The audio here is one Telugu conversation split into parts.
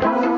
ప్రేమధార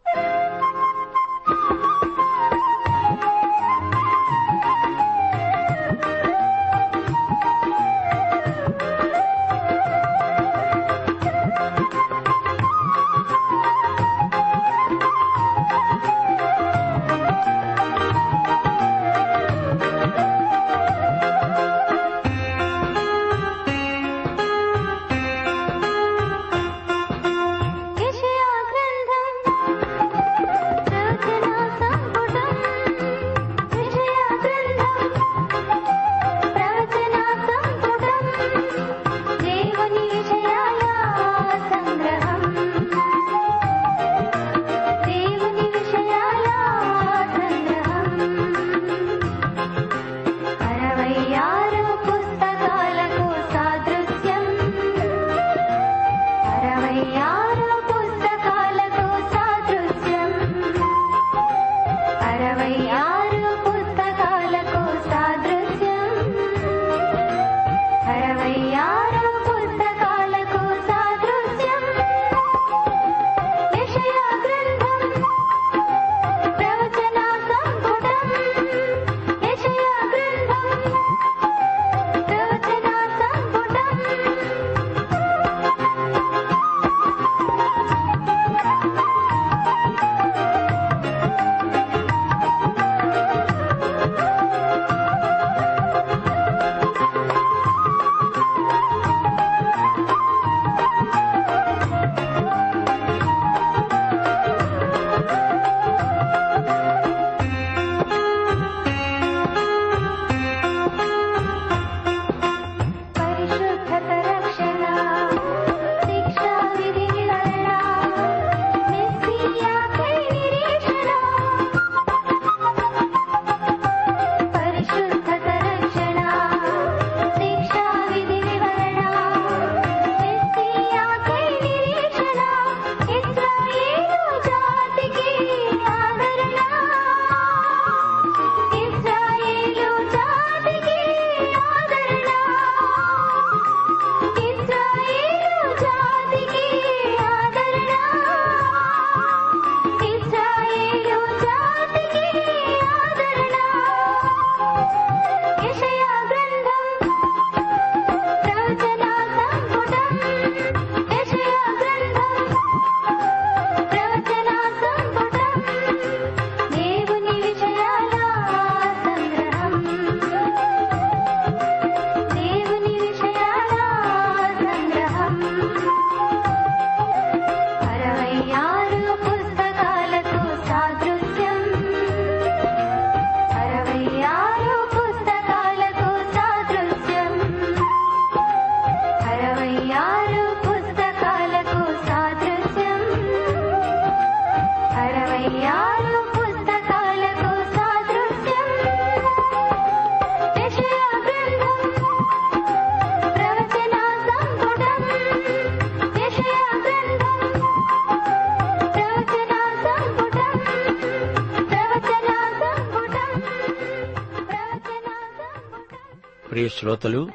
ప్రియ శ్రోతలు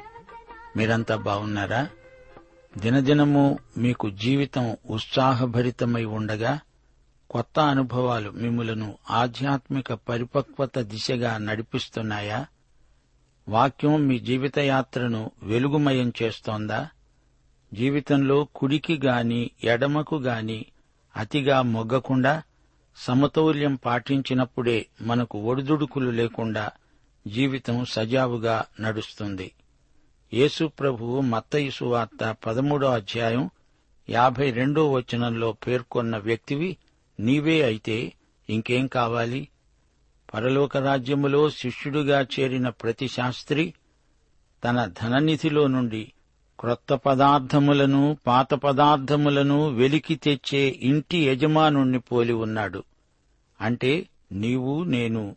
మీరంతా బాగున్నారా? దినదినము మీకు జీవితం ఉత్సాహభరితమై ఉండగా కొత్త అనుభవాలు మిమ్ములను ఆధ్యాత్మిక పరిపక్వత దిశగా నడిపిస్తున్నాయా? వాక్యం మీ జీవిత యాత్రను వెలుగుమయం చేస్తోందా? జీవితంలో కుడికి గాని ఎడమకు గాని అతిగా మొగ్గకుండా సమతౌల్యం పాటించినప్పుడే మనకు ఒడిదుడుకులు లేకుండా జీవితం సజావుగా నడుస్తుంది. యేసు ప్రభువు మత్తయి పదమూడో అధ్యాయం యాభై రెండో వచనంలో పేర్కొన్న వ్యక్తివి నీవే అయితే ఇంకేం కావాలి? పరలోక రాజ్యములో శిష్యుడిగా చేరిన ప్రతి శాస్త్రి తన ధననిధిలో నుండి క్రొత్త పదార్థములను పాత పదార్థములను వెలికి తెచ్చే ఇంటి యజమానుణ్ణి పోలి ఉన్నాడు. అంటే నీవు నేను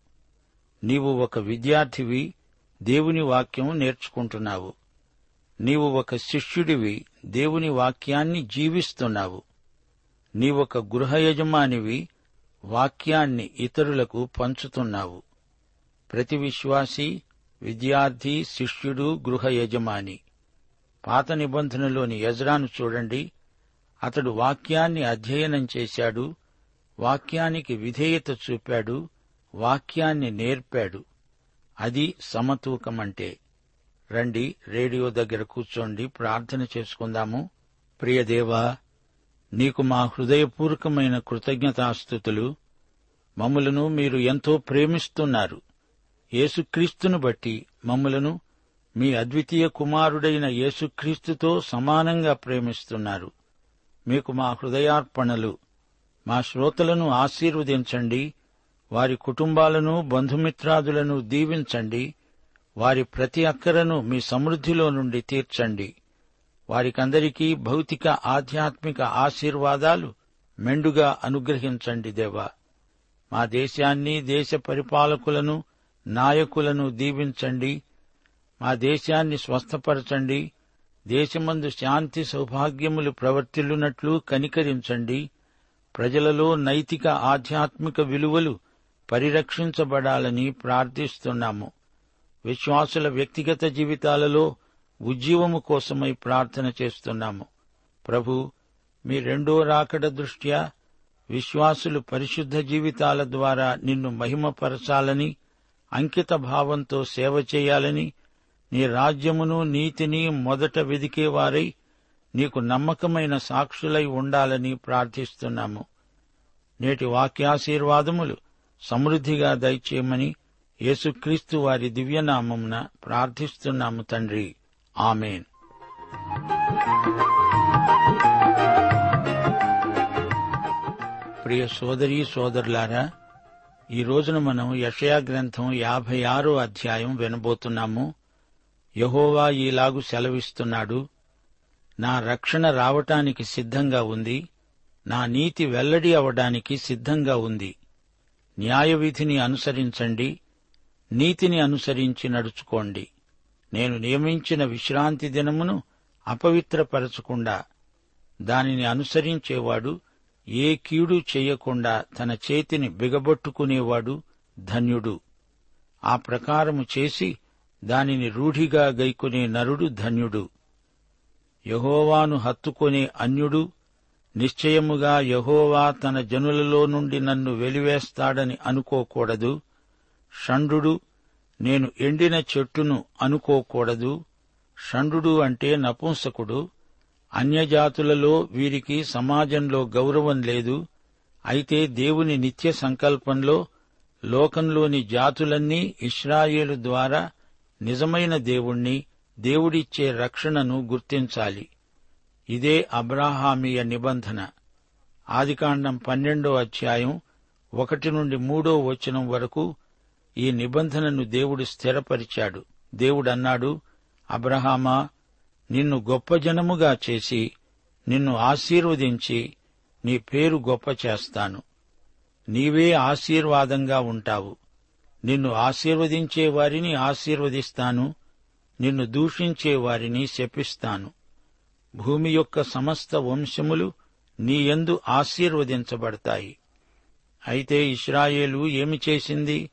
నీవు ఒక విద్యార్థివి దేవుని వాక్యం నేర్చుకుంటున్నావు. నీవు ఒక శిష్యుడివి దేవుని వాక్యాన్ని జీవిస్తున్నావు. నీవొక గృహ యజమానివి వాక్యాన్ని ఇతరులకు పంచుతున్నావు. ప్రతి విశ్వాసి విద్యార్థి శిష్యుడు గృహ యజమాని. పాత నిబంధనలోని యజ్రాను చూడండి. అతడు వాక్యాన్ని అధ్యయనం చేశాడు వాక్యానికి విధేయత చూపాడు వాక్యాన్ని నేర్పాడు. అది సమతూకమంటే. రండి రేడియో దగ్గర కూర్చోండి ప్రార్థన చేసుకుందాము. ప్రియదేవా నీకు మా హృదయపూర్వకమైన కృతజ్ఞతాస్థుతులు. మమ్ములను మీరు ఎంతో ప్రేమిస్తున్నారు. యేసుక్రీస్తును బట్టి మమ్ములను మీ అద్వితీయ కుమారుడైన యేసుక్రీస్తుతో సమానంగా ప్రేమిస్తున్నారు. మీకు మా హృదయార్పణలు మా శ్రోతలను ఆశీర్వదించండి. వారి కుటుంబాలను బంధుమిత్రాదులను దీవించండి. వారి ప్రతి అక్కరను మీ సమృద్ధిలో నుండి తీర్చండి. వారికందరికీ భౌతిక ఆధ్యాత్మిక ఆశీర్వాదాలు మెండుగా అనుగ్రహించండి దేవా. మా దేశాన్ని దేశ పరిపాలకులను నాయకులను దీవించండి. మా దేశాన్ని స్వస్థపరచండి. దేశమందు శాంతి సౌభాగ్యములు ప్రవర్తిల్లునట్లు కనికరించండి. ప్రజలలో నైతిక ఆధ్యాత్మిక విలువలు పరిరక్షించబడాలని ప్రార్థిస్తున్నాము. విశ్వాసుల వ్యక్తిగత జీవితాలలో ఉజ్జీవము కోసమై ప్రార్థన చేస్తున్నాము. ప్రభు మీ రెండో రాకడ దృష్ట్యా విశ్వాసులు పరిశుద్ధ జీవితాల ద్వారా నిన్ను మహిమపరచాలని అంకిత భావంతో సేవ చేయాలని నీ రాజ్యమును నీతిని మొదట వెదికేవారై నీకు నమ్మకమైన సాక్షులై ఉండాలని ప్రార్థిస్తున్నాము. నేటి వాక్యాశీర్వాదములు సమృద్ధిగా దయచేయమని యేసుక్రీస్తు వారి దివ్యనామమున ప్రార్థిస్తున్నాము తండ్రి. ఆమెన్. ప్రియ సోదరీ సోదరులారా ఈ రోజున మనం యషయా గ్రంథం యాభై ఆరో అధ్యాయం వినబోతున్నాము. యహోవా ఈలాగు సెలవిస్తున్నాడు నా రక్షణ రావటానికి సిద్ధంగా ఉంది నా నీతి వెల్లడి అవడానికి సిద్ధంగా ఉంది. న్యాయవిధిని అనుసరించండి నీతిని అనుసరించి నడుచుకోండి. నేను నియమించిన విశ్రాంతి దినమును అపవిత్రపరచకుండా దానిని అనుసరించేవాడు ఏ కీడు చేయకుండా తన చేతిని బిగబొట్టుకునేవాడు ధన్యుడు. ఆ ప్రకారము చేసి దానిని రూఢిగా గైకొనే నరుడు ధన్యుడు. యహోవాను హత్తుకొనే అన్యుడు నిశ్చయముగా యహోవా తన జనులలో నుండి నన్ను వెలివేస్తాడని అనుకోకూడదు. షండు నేను ఎండిన చెట్టును అనుకోకూడదు. షండు అంటే నపుంసకుడు. అన్యజాతులలో వీరికి సమాజంలో గౌరవం లేదు. అయితే దేవుని నిత్య సంకల్పంలో లోకంలోని జాతులన్నీ ఇస్రాయేలు ద్వారా నిజమైన దేవుణ్ణి దేవుడిచ్చే రక్షణను గుర్తించాలి. ఇదే అబ్రాహామీయ నిబంధన. ఆదికాండం పన్నెండో అధ్యాయం ఒకటి నుండి మూడో వచనం వరకు ఈ నిబంధనను దేవుడు స్థిరపరిచాడు. దేవుడన్నాడు అబ్రహామా నిన్ను గొప్ప జనముగా చేసి నిన్ను ఆశీర్వదించి నీ పేరు గొప్ప చేస్తాను. నీవే ఆశీర్వాదంగా ఉంటావు. నిన్ను ఆశీర్వదించే వారిని ఆశీర్వదిస్తాను. నిన్ను దూషించే వారిని శపిస్తాను. భూమి యొక్క సమస్త వంశములు నీయందు ఆశీర్వదించబడతాయి. అయితే ఇస్రాయేలు ఏమి చేసింది?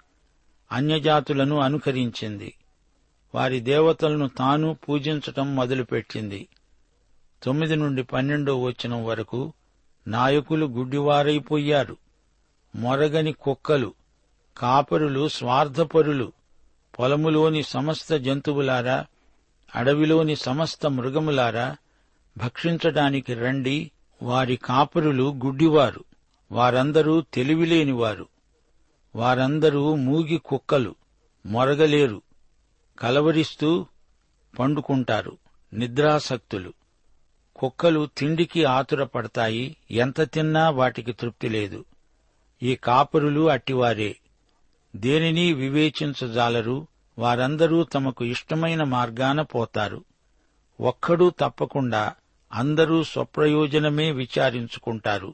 అన్యజాతులను అనుకరించింది. వారి దేవతలను తాను పూజించటం మొదలుపెట్టింది. తొమ్మిది నుండి పన్నెండో వచనం వరకు నాయకులు గుడ్డివారైపోయారు. మొరగని కుక్కలు కాపరులు స్వార్థపరులు పొలములోని సమస్త జంతువులారా అడవిలోని సమస్త మృగములారా భక్షించడానికి రండి. వారి కాపరులు గుడ్డివారు. వారందరూ తెలివిలేనివారు. వారందరూ మూగి కుక్కలు మొరగలేరు. కలవరిస్తూ పండుకుంటారు. నిద్రాసక్తులు. కుక్కలు తిండికి ఆతురపడతాయి. ఎంత తిన్నా వాటికి తృప్తి లేదు. ఈ కాపరులు అట్టివారే. దేనిని వివేచించజాలరు. వారందరూ తమకు ఇష్టమైన మార్గాన పోతారు. ఒక్కడూ తప్పకుండా అందరూ స్వప్రయోజనమే విచారించుకుంటారు.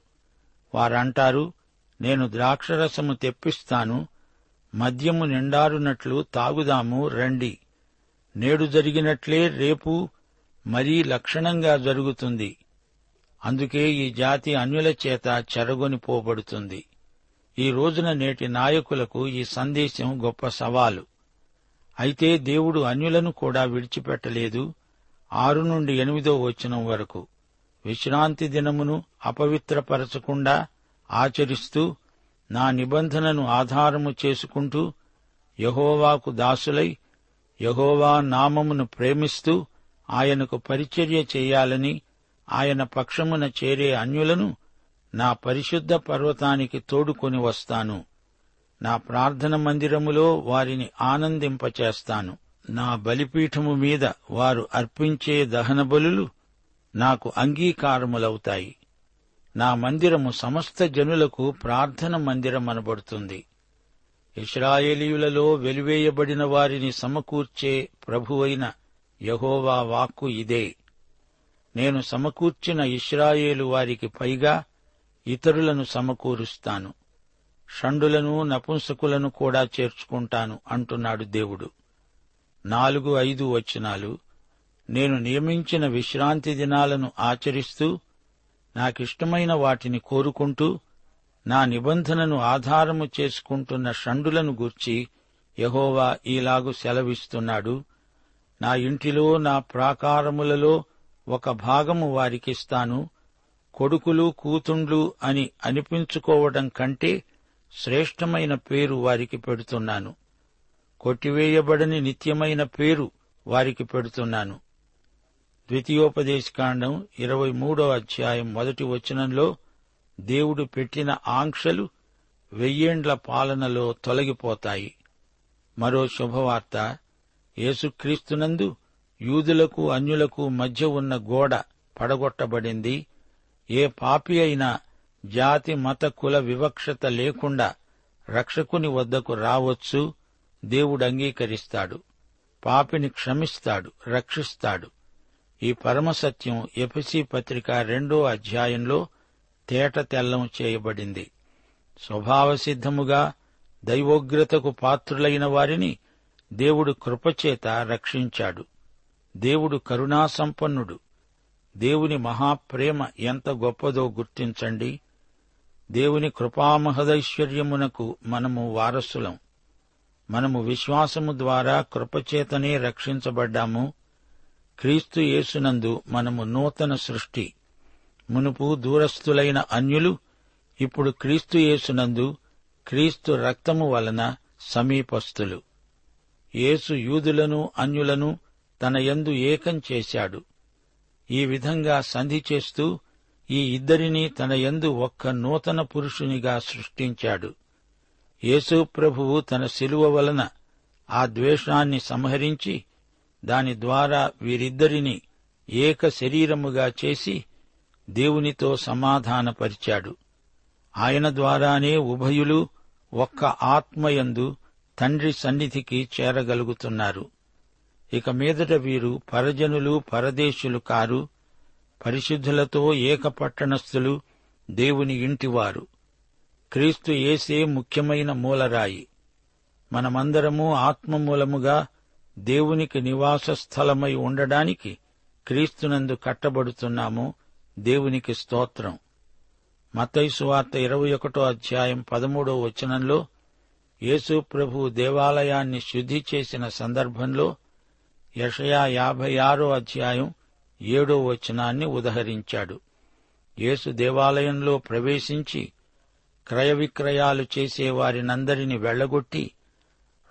వారంటారు నేను ద్రాక్షరసము తెప్పిస్తాను మద్యము నిండారునట్లు తాగుదాము రండి. నేడు జరిగినట్లే రేపు మరీ లక్షణంగా జరుగుతుంది. అందుకే ఈ జాతి అన్యుల చేత చెరగొనిపోబడుతుంది ఈ రోజున నేటి నాయకులకు ఈ సందేశం గొప్ప సవాలు. అయితే దేవుడు అన్యులను కూడా విడిచిపెట్టలేదు. ఆరు నుండి ఎనిమిదో వచనం వరకు విశ్రాంతి దినమును అపవిత్రపరచకుండా ఆచరిస్తూ నా నిబంధనను ఆధారము చేసుకుంటూ యహోవాకు దాసులై యహోవా నామమును ప్రేమిస్తూ ఆయనకు పరిచర్య చేయాలని ఆయన పక్షమున చేరే అన్యులను నా పరిశుద్ధ పర్వతానికి తోడుకొని వస్తాను. నా ప్రార్థన మందిరములో వారిని ఆనందింపచేస్తాను. నా బలిపీఠము మీద వారు అర్పించే దహన బలులు నాకు అంగీకారములవుతాయి. నా మందిరము సమస్త జనులకు ప్రార్థన మందిరం అనబడుతుంది. ఇస్రాయేలీయులలో వెలివేయబడిన వారిని సమకూర్చే ప్రభువైన యహోవా వాక్కు ఇదే. నేను సమకూర్చిన ఇస్రాయేలు వారికి పైగా ఇతరులను సమకూరుస్తాను. షండులను నపుంసకులను కూడా చేర్చుకుంటాను అంటున్నాడు దేవుడు. నాలుగు ఐదు వచనాలు. నేను నియమించిన విశ్రాంతి దినాలను ఆచరిస్తూ నాకిష్టమైన వాటిని కోరుకుంటూ నా నిబంధనను ఆధారము చేసుకుంటున్న షండులను గూర్చి యహోవా ఈలాగు సెలవిస్తున్నాడు. నా ఇంటిలో నా ప్రాకారములలో ఒక భాగము వారికిస్తాను. కొడుకులు కూతుండ్లు అని అనిపించుకోవడం కంటే శ్రేష్టమైన పేరు వారికి పెడుతున్నాను. కొట్టివేయబడని నిత్యమైన పేరు వారికి పెడుతున్నాను. ద్వితీయోపదేశకాండం ఇరవై మూడో అధ్యాయం మొదటి వచనంలో దేవుడు పెట్టిన ఆంక్షలు వెయ్యేండ్ల పాలనలో తొలగిపోతాయి. మరో శుభవార్త యేసుక్రీస్తునందు యూదులకు అన్యులకు మధ్య ఉన్న గోడ పడగొట్టబడింది. ఏ పాపి అయినా జాతి మత కుల వివక్షత లేకుండా రక్షకుని వద్దకు రావచ్చు. దేవుడు అంగీకరిస్తాడు పాపిని క్షమిస్తాడు రక్షిస్తాడు. ఈ పరమసత్యం ఎఫ్సి పత్రిక రెండో అధ్యాయంలో తేట తెల్లం చేయబడింది. స్వభావసిద్ధముగా దైవోగ్రతకు పాత్రులైన వారిని దేవుడు కృపచేత రక్షించాడు. దేవుడు కరుణాసంపన్నుడు. దేవుని మహాప్రేమ ఎంత గొప్పదో గుర్తించండి. దేవుని కృపామహదైశ్వర్యమునకు మనము వారసులం. మనము విశ్వాసము ద్వారా కృపచేతనే రక్షించబడ్డాము. క్రీస్తు యేసునందు మనము నూతన సృష్టి. మునుపు దూరస్థులైన అన్యులు ఇప్పుడు క్రీస్తు యేసునందు క్రీస్తు రక్తము వలన సమీపస్థులు. యేసు యూదులను అన్యులను తన యందు ఏకం చేశాడు. ఈ విధంగా సంధి చేస్తూ ఈ ఇద్దరిని తన యందు ఒక్క నూతన పురుషునిగా సృష్టించాడు. యేసు ప్రభువు తన శిలువ వలన ఆ ద్వేషాన్ని సంహరించి దాని ద్వారా వీరిద్దరిని ఏక శరీరముగా చేసి దేవునితో సమాధానపరిచాడు. ఆయన ద్వారానే ఉభయులు ఒక్క ఆత్మయందు తండ్రి సన్నిధికి చేరగలుగుతున్నారు. ఇక మీదట వీరు పరజనులు పరదేశులు కారు పరిశుద్ధులతో ఏకపట్టణస్థులు దేవుని ఇంటివారు. క్రీస్తు ఏసే ముఖ్యమైన మూలరాయి. మనమందరము ఆత్మమూలముగా దేవునికి నివాస స్థలమై ఉండడానికి క్రీస్తునందు కట్టబడుతున్నాము. దేవునికి స్తోత్రం. మతైసు వార్త ఇరవై ఒకటో అధ్యాయం పదమూడో వచనంలో యేసు ప్రభు దేవాలయాన్ని శుద్ధి చేసిన సందర్భంలో యషయా యాభై ఆరో అధ్యాయం ఏడో వచనాన్ని ఉదహరించాడు. యేసు దేవాలయంలో ప్రవేశించి క్రయ విక్రయాలు చేసేవారినందరిని వెళ్ళగొట్టి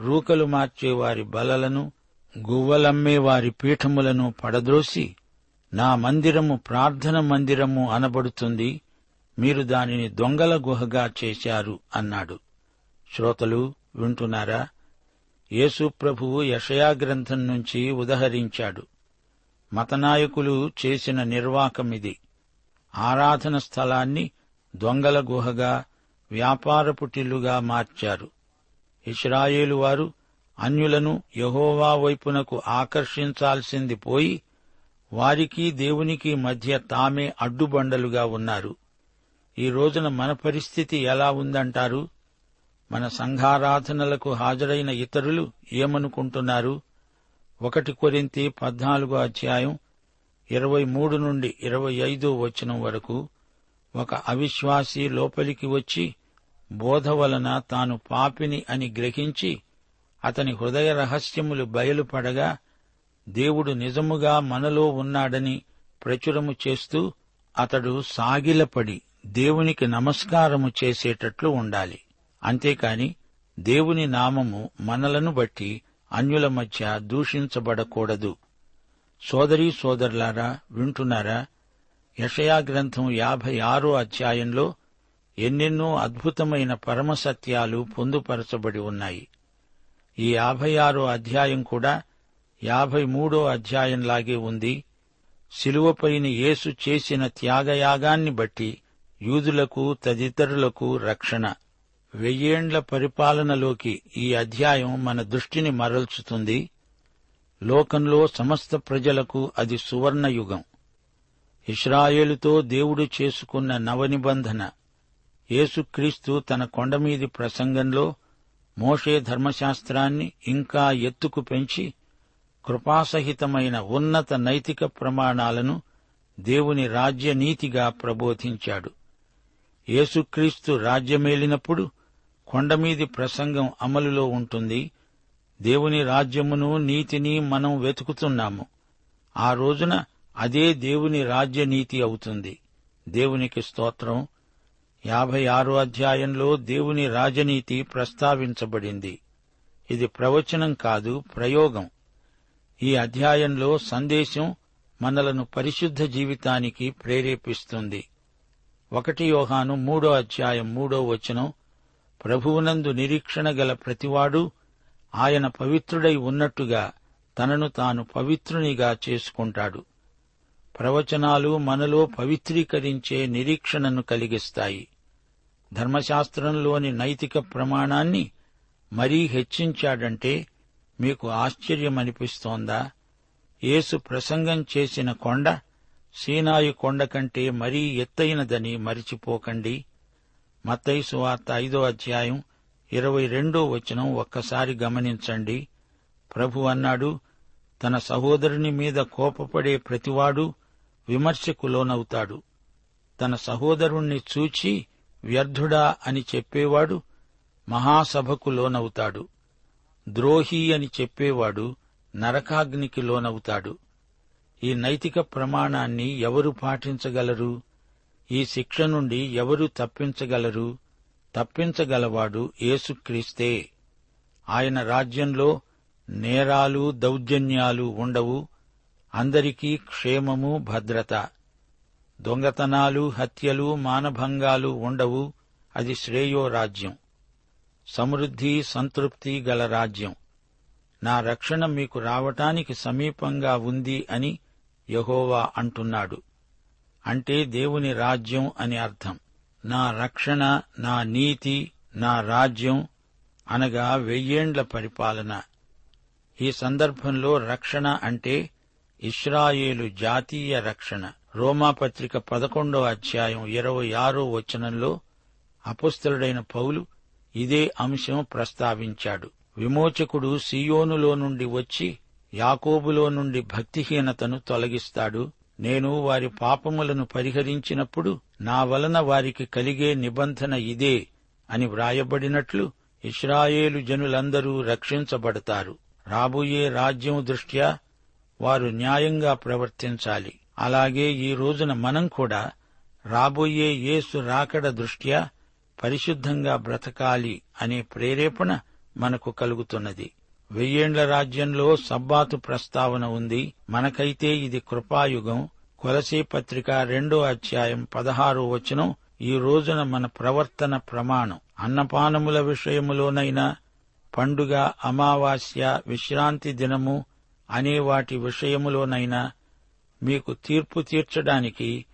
రూకలు మార్చేవారి బలలను గువ్వలమ్మేవారి పీఠములను పడద్రోసి నా మందిరము ప్రార్థన మందిరము అనబడుతుంది మీరు దానిని దొంగల గుహగా చేశారు అన్నాడు. శ్రోతలు వింటున్నారా? యేసు ప్రభువు యషయా గ్రంథం నుంచి ఉదహరించాడు. మతనాయకులు చేసిన నిర్వాకమిది. ఆరాధన స్థలాన్ని దొంగల గుహగా వ్యాపారపుటిల్లుగా మార్చారు. ఇస్రాయేలు వారు అన్యులను యహోవా వైపునకు ఆకర్షించాల్సింది పోయి వారికి దేవునికి మధ్య తామే అడ్డుబండలుగా ఉన్నారు. ఈ రోజున మన పరిస్థితి ఎలా ఉందంటారు? మన సంఘారాధనలకు హాజరైన ఇతరులు ఏమనుకుంటున్నారు? ఒకటి కొరింతి పద్నాలుగో అధ్యాయం ఇరవై మూడు నుండి ఇరవై ఐదో వచనం వరకు ఒక అవిశ్వాసి లోపలికి వచ్చి బోధ వలన తాను పాపిని అని గ్రహించి అతని హృదయ రహస్యములు బయలుపడగా దేవుడు నిజముగా మనలో ఉన్నాడని ప్రచురము చేస్తూ అతడు సాగిలపడి దేవునికి నమస్కారము చేసేటట్లు ఉండాలి. అంతేకాని దేవుని నామము మనలను బట్టి అన్యుల మధ్య దూషించబడకూడదు. సోదరీ సోదరులారా వింటున్నారా? యషయా గ్రంథం యాభై ఆరో అధ్యాయంలో ఎన్నెన్నో అద్భుతమైన పరమసత్యాలు పొందుపరచబడి ఉన్నాయి. ఈ యాభై ఆరో అధ్యాయం కూడా యాభై మూడో అధ్యాయంలాగే ఉంది. శిలువపైన యేసు చేసిన త్యాగయాగాన్ని బట్టి యూదులకు తదితరులకు రక్షణ. వెయ్యేండ్ల పరిపాలనలోకి ఈ అధ్యాయం మన దృష్టిని మరల్చుతుంది. లోకంలో సమస్త ప్రజలకు అది సువర్ణయుగం. ఇస్రాయేలుతో దేవుడు చేసుకున్న నవనిబంధన. యేసుక్రీస్తు తన కొండమీది ప్రసంగంలో మోషే ధర్మశాస్త్రాన్ని ఇంకా ఎత్తుకు పెంచి కృపాసహితమైన ఉన్నత నైతిక ప్రమాణాలను దేవుని రాజ్యనీతిగా ప్రబోధించాడు. యేసుక్రీస్తు రాజ్యమేలినప్పుడు కొండమీది ప్రసంగం అమలులో ఉంటుంది. దేవుని రాజ్యమును నీతిని మనం వెతుకుతున్నాము. ఆ రోజున అదే దేవుని రాజ్యనీతి అవుతుంది. దేవునికి స్తోత్రం. యాభై ఆరో అధ్యాయంలో దేవుని రాజనీతి ప్రస్తావించబడింది. ఇది ప్రవచనం కాదు ప్రయోగం. ఈ అధ్యాయంలో సందేశం మనలను పరిశుద్ధ జీవితానికి ప్రేరేపిస్తుంది. ఒకటి యోహాను మూడో అధ్యాయం మూడో వచనం ప్రభువునందు నిరీక్షణ గల ప్రతివాడు ఆయన పవిత్రుడై ఉన్నట్టుగా తనను తాను పవిత్రునిగా చేసుకుంటాడు. ప్రవచనాలు మనలో పవిత్రీకరించే నిరీక్షణను కలిగిస్తాయి. ధర్మశాస్త్రంలోని నైతిక ప్రమాణాన్ని మరీ హెచ్చించాడంటే మీకు ఆశ్చర్యమనిపిస్తోందా? యేసు ప్రసంగం చేసిన కొండ సీనాయి కొండ కంటే మరీ ఎత్తైనదని మరిచిపోకండి. మత్తైసు వార్త ఐదో అధ్యాయం ఇరవై రెండో వచనం ఒక్కసారి గమనించండి. ప్రభు అన్నాడు తన సహోదరుని మీద కోపపడే ప్రతివాడు విమర్శకు లోనవుతాడు తన సహోదరుణ్ణి చూచి వ్యర్థుడా అని చెప్పేవాడు మహాసభకు లోనవుతాడు. ద్రోహి అని చెప్పేవాడు నరకాగ్నికి లోనవుతాడు. ఈ నైతిక ప్రమాణాన్ని ఎవరు పాటించగలరు? ఈ శిక్ష నుండి ఎవరు తప్పించగలరు? తప్పించగలవాడు యేసుక్రీస్తే. ఆయన రాజ్యంలో నేరాలు దౌర్జన్యాలు ఉండవు. అందరికీ క్షేమము భద్రత. దొంగతనాలు హత్యలు మానభంగాలు ఉండవు. అది శ్రేయో రాజ్యం. సమృద్ధి సంతృప్తి గల రాజ్యం. నా రక్షణ మీకు రావటానికి సమీపంగా ఉంది అని యహోవా అంటున్నాడు. అంటే దేవుని రాజ్యం అని అర్థం. నా రక్షణ నా నీతి నా రాజ్యం అనగా వెయ్యేండ్ల పరిపాలన. ఈ సందర్భంలో రక్షణ అంటే ఇస్రాయేలు జాతీయ రక్షణ. రోమాపత్రిక పదకొండో అధ్యాయం ఇరవై ఆరో వచనంలో అపుస్తలుడైన పౌలు ఇదే అంశం ప్రస్తావించాడు. విమోచకుడు సియోనులో నుండి వచ్చి యాకోబులో నుండి భక్తిహీనతను తొలగిస్తాడు. నేను వారి పాపములను పరిహరించినప్పుడు నా వలన వారికి కలిగే నిబంధన ఇదే అని వ్రాయబడినట్లు ఇస్రాయేలు జనులందరూ రక్షించబడతారు. రాబోయే రాజ్యం దృష్ట్యా వారు న్యాయంగా ప్రవర్తించాలి. అలాగే ఈ రోజున మనం కూడా రాబోయే యేసు రాకడ దృష్ట్యా పరిశుద్ధంగా బ్రతకాలి అనే ప్రేరేపణ మనకు కలుగుతున్నది. వెయ్యేండ్ల రాజ్యంలో సబ్బాతు ప్రస్తావన ఉంది. మనకైతే ఇది కృపాయుగం. కొలసీ పత్రిక రెండో అధ్యాయం పదహారో వచనం ఈ రోజున మన ప్రవర్తన ప్రమాణం. అన్నపానముల విషయములోనైనా పండుగ అమావాస్య విశ్రాంతి దినము అనే వాటి విషయములోనైనా మీకు తీర్పు తీర్చడానికి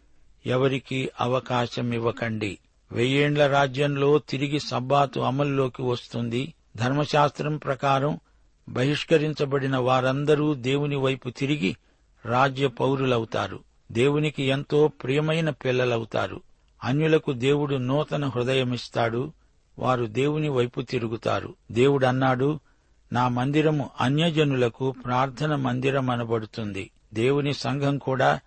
ఎవరికీ అవకాశం ఇవ్వకండి. వెయ్యేండ్ల రాజ్యంలో తిరిగి సబ్బాతు అమల్లోకి వస్తుంది. ధర్మశాస్త్రం ప్రకారం బహిష్కరించబడిన వారందరూ దేవుని వైపు తిరిగి రాజ్య పౌరులవుతారు. దేవునికి ఎంతో ప్రియమైన పిల్లలవుతారు. అన్యులకు దేవుడు నూతన హృదయమిస్తాడు. వారు దేవుని వైపు తిరుగుతారు. దేవుడన్నాడు నా మందిరము అన్యజనులకు ప్రార్థన మందిరం అనబడుతుంది దేవుని సంఘం కూడా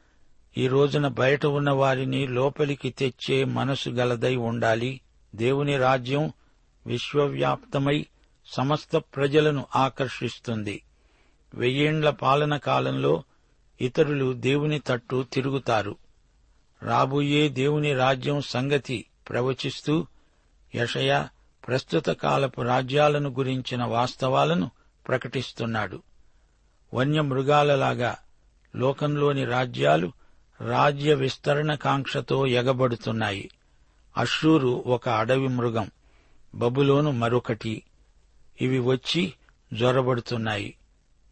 ఈ రోజున బయట ఉన్న వారిని లోపలికి తెచ్చే మనసు గలదై ఉండాలి. దేవుని రాజ్యం విశ్వవ్యాప్తమై సమస్త ప్రజలను ఆకర్షిస్తుంది. వెయ్యేండ్ల పాలన కాలంలో ఇతరులు దేవుని తట్టు తిరుగుతారు. రాబోయే దేవుని రాజ్యం సంగతి ప్రవచిస్తూ యషయ ప్రస్తుత కాలపు రాజ్యాలను గురించిన వాస్తవాలను ప్రకటిస్తున్నాడు. వన్యమృగాలలాగా లోకంలోని రాజ్యాలు రాజ్య విస్తరణ కాంక్షతో ఎగబడుతున్నాయి. అశ్రూరు ఒక అడవి మృగం బబులోను మరొకటి. ఇవి వచ్చి జ్వరబడుతున్నాయి.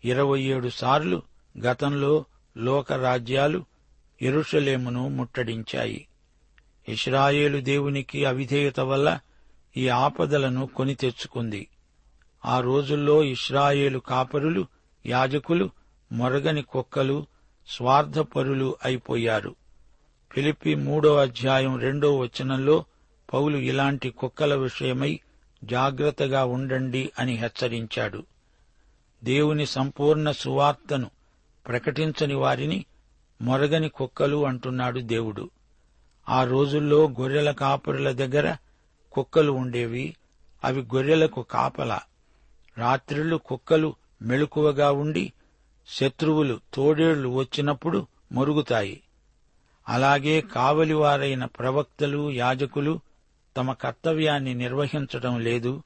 ఇరవై ఏడు సార్లు గతంలో లోక రాజ్యాలు ఎరుషలేమును ముట్టడించాయి. ఇస్రాయేలు దేవునికి అవిధేయత వల్ల ఈ ఆపదలను కొని తెచ్చుకుంది. ఆ రోజుల్లో ఇస్రాయేలు కాపరులు యాజకులు మొరగని కుక్కలు స్వార్థపరులు అయిపోయారు. ఫిలిప్పి మూడో అధ్యాయం రెండో వచనంలో పౌలు ఇలాంటి కుక్కల విషయమై జాగ్రత్తగా ఉండండి అని హెచ్చరించాడు. దేవుని సంపూర్ణ సువార్తను ప్రకటించని వారిని మొరగని కుక్కలు అంటున్నాడు దేవుడు. ఆ రోజుల్లో గొర్రెల కాపురుల దగ్గర కుక్కలు ఉండేవి అవి గొర్రెలకు కాపల. రాత్రిళ్ళు కుక్కలు మెళుకువగా ఉండి శత్రువులు తోడేళ్ళు వచ్చినప్పుడు మరుగుతాయి. అలాగే కావలివారైన ప్రవక్తలు యాజకులు తమ కర్తవ్యాన్ని నిర్వహించడం లేదు.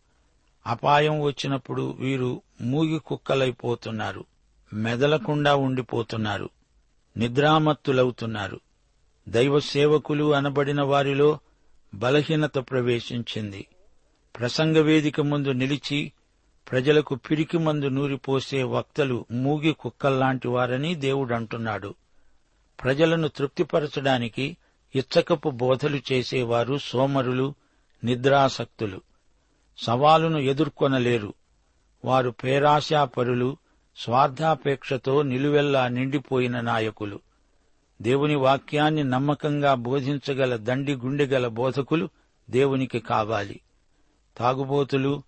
అపాయం వచ్చినప్పుడు వీరు మూగి కుక్కలైపోతున్నారు. మెదలకుండా ఉండిపోతున్నారు. నిద్రామత్తులవుతున్నారు. దైవ సేవకులు అనబడిన వారిలో బలహీనత ప్రవేశించింది. ప్రసంగ వేదిక ముందు నిలిచి ప్రజలకు పిరికి మందు నూరిపోసే వక్తలు మూగి కుక్కల్లాంటి వారని దేవుడంటున్నాడు. ప్రజలను తృప్తిపరచడానికి ఇచ్చకపు బోధలు చేసేవారు సోమరులు నిద్రాసక్తులు. సవాలును ఎదుర్కొనలేరు. వారు పేరాశాపరులు స్వార్థాపేక్షతో నిలువెల్లా నిండిపోయిన నాయకులు. దేవుని వాక్యాన్ని నమ్మకంగా బోధించగల దండి గుండెగల బోధకులు దేవునికి కావాలి. తాగుబోతులు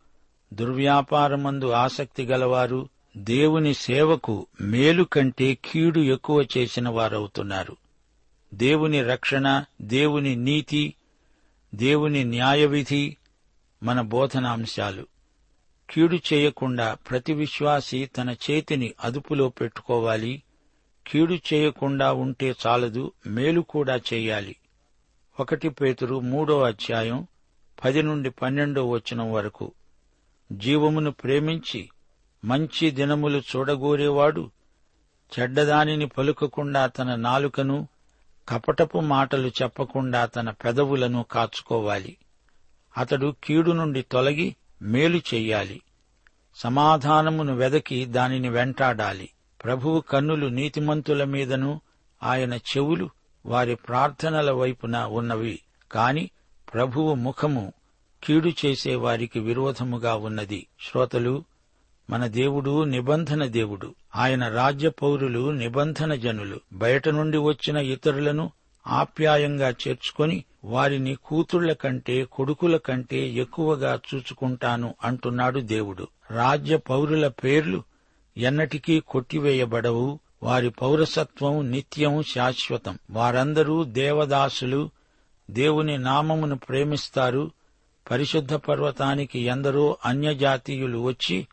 దుర్వ్యాపారమందు ఆసక్తి గలవారు దేవుని సేవకు మేలు కంటే కీడు ఎక్కువ చేసిన వారవుతున్నారు. దేవుని రక్షణ దేవుని నీతి దేవుని న్యాయవిధి మన బోధనాంశాలు. కీడు చేయకుండా ప్రతి విశ్వాసి తన చేతిని అదుపులో పెట్టుకోవాలి. కీడు చేయకుండా ఉంటే చాలదు మేలు కూడా చేయాలి. ఒకటి పేతురు మూడో అధ్యాయం పది నుండి పన్నెండో వచనం వరకు. జీవమును ప్రేమించి మంచి దినములు చూడగోరేవాడు చెడ్డదానిని పలుకకుండా తన నాలుకను కపటపు మాటలు చెప్పకుండా తన పెదవులను కాచుకోవాలి. అతడు కీడు నుండి తొలగి మేలు చెయ్యాలి. సమాధానమును వెదకి దానిని వెంటాడాలి. ప్రభువు కన్నులు నీతిమంతుల మీదను ఆయన చెవులు వారి ప్రార్థనల వైపున ఉన్నవి. కాని ప్రభువు ముఖము కీడు చేసే వారికి విరోధముగా ఉన్నది. శ్రోతలు మన దేవుడు నిబంధన దేవుడు. ఆయన రాజ్య పౌరులు నిబంధన జనులు. బయట నుండి వచ్చిన ఇతరులను ఆప్యాయంగా చేర్చుకొని వారిని కూతుళ్ళ కంటే కొడుకుల కంటే ఎక్కువగా చూచుకుంటాను అంటున్నాడు దేవుడు. రాజ్య పౌరుల పేర్లు ఎన్నటికీ కొట్టివేయబడవు. వారి పౌరసత్వం నిత్యం శాశ్వతం. వారందరూ దేవదాసులు దేవుని నామమును ప్రేమిస్తారు. పరిశుద్ధ పర్వతానికి ఎందరో అన్యజాతీయులు వచ్చి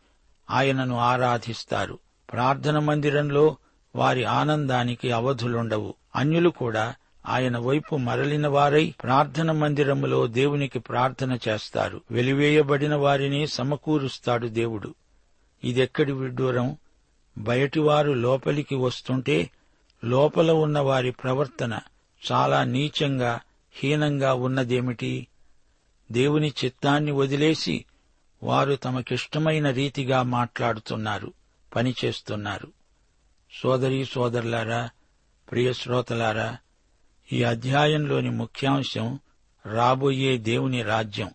ఆయనను ఆరాధిస్తారు. ప్రార్థన మందిరంలో వారి ఆనందానికి అవధులుండవు. అన్యులు కూడా ఆయన వైపు మరలిన వారై ప్రార్థన మందిరములో దేవునికి ప్రార్థన చేస్తారు. వెలివేయబడిన వారిని సమకూరుస్తాడు దేవుడు. ఇదెక్కడి విడ్డూరం? బయటివారు లోపలికి వస్తుంటే లోపల ఉన్న వారి ప్రవర్తన చాలా నీచంగా హీనంగా ఉన్నదేమిటి? దేవుని చిత్తాన్ని వదిలేసి వారు తమకిష్టమైన రీతిగా మాట్లాడుతున్నారు పనిచేస్తున్నారు. సోదరీ సోదరులారా ప్రియశ్రోతలారా ఈ అధ్యాయంలోని ముఖ్యాంశం రాబోయే దేవుని రాజ్యం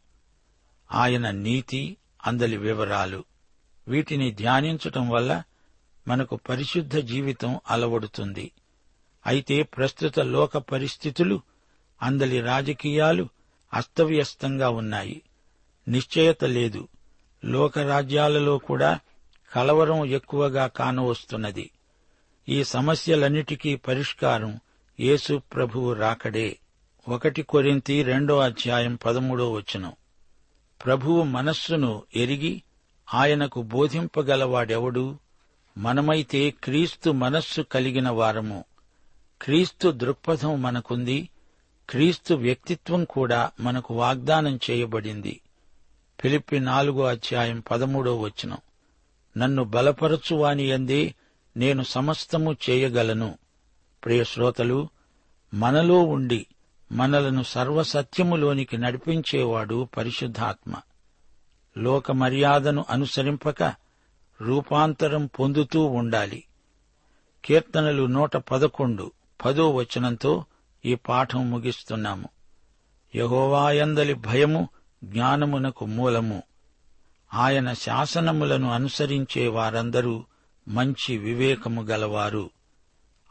ఆయన నీతి అందలి వివరాలు. వీటిని ధ్యానించటం వల్ల మనకు పరిశుద్ధ జీవితం అలవడుతుంది. అయితే ప్రస్తుత లోక పరిస్థితులు అందలి రాజకీయాలు అస్తవ్యస్తంగా ఉన్నాయి. నిశ్చయత లేదు. లోకరాజ్యాలలో కూడా కలవరం ఎక్కువగా కానవస్తున్నది. ఈ సమస్యలన్నిటికీ పరిష్కారం యేసు ప్రభువు రాకడే. ఒకటి కొరింతి రెండో అధ్యాయం పదమూడో వచనం. ప్రభువు మనస్సును ఎరిగి ఆయనకు బోధింపగలవాడెవడు? మనమైతే క్రీస్తు మనస్సు కలిగిన వారము. క్రీస్తు దృక్పథం మనకుంది. క్రీస్తు వ్యక్తిత్వం కూడా మనకు వాగ్దానం చేయబడింది. ఫిలిప్పి నాలుగో అధ్యాయం పదమూడో వచనం. నన్ను బలపరచువాని అందే నేను సమస్తము చేయగలను. ప్రియశ్రోతలు మనలో ఉండి మనలను సర్వసత్యములోనికి నడిపించేవాడు పరిశుద్ధాత్మ. లోక మర్యాదను అనుసరింపక రూపాంతరం పొందుతూ ఉండాలి. కీర్తనలు నూట పదకొండు పదో వచనంతో ఈ పాఠం ముగిస్తున్నాము. యహోవాయందలి భయము జ్ఞానమునకు మూలము. ఆయన శాసనములను అనుసరించే వారందరూ మంచి వివేకము గలవారు.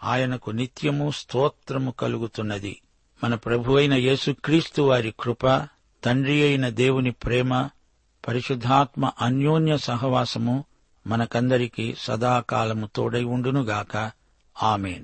ఆయనకు నిత్యము స్తోత్రము కలుగుతున్నది. మన ప్రభువైన యేసుక్రీస్తు వారి కృప తండ్రి అయిన దేవుని ప్రేమ పరిశుద్ధాత్మ అన్యోన్య సహవాసము మనకందరికీ సదాకాలము తోడై ఉండునుగాక. ఆమెన్.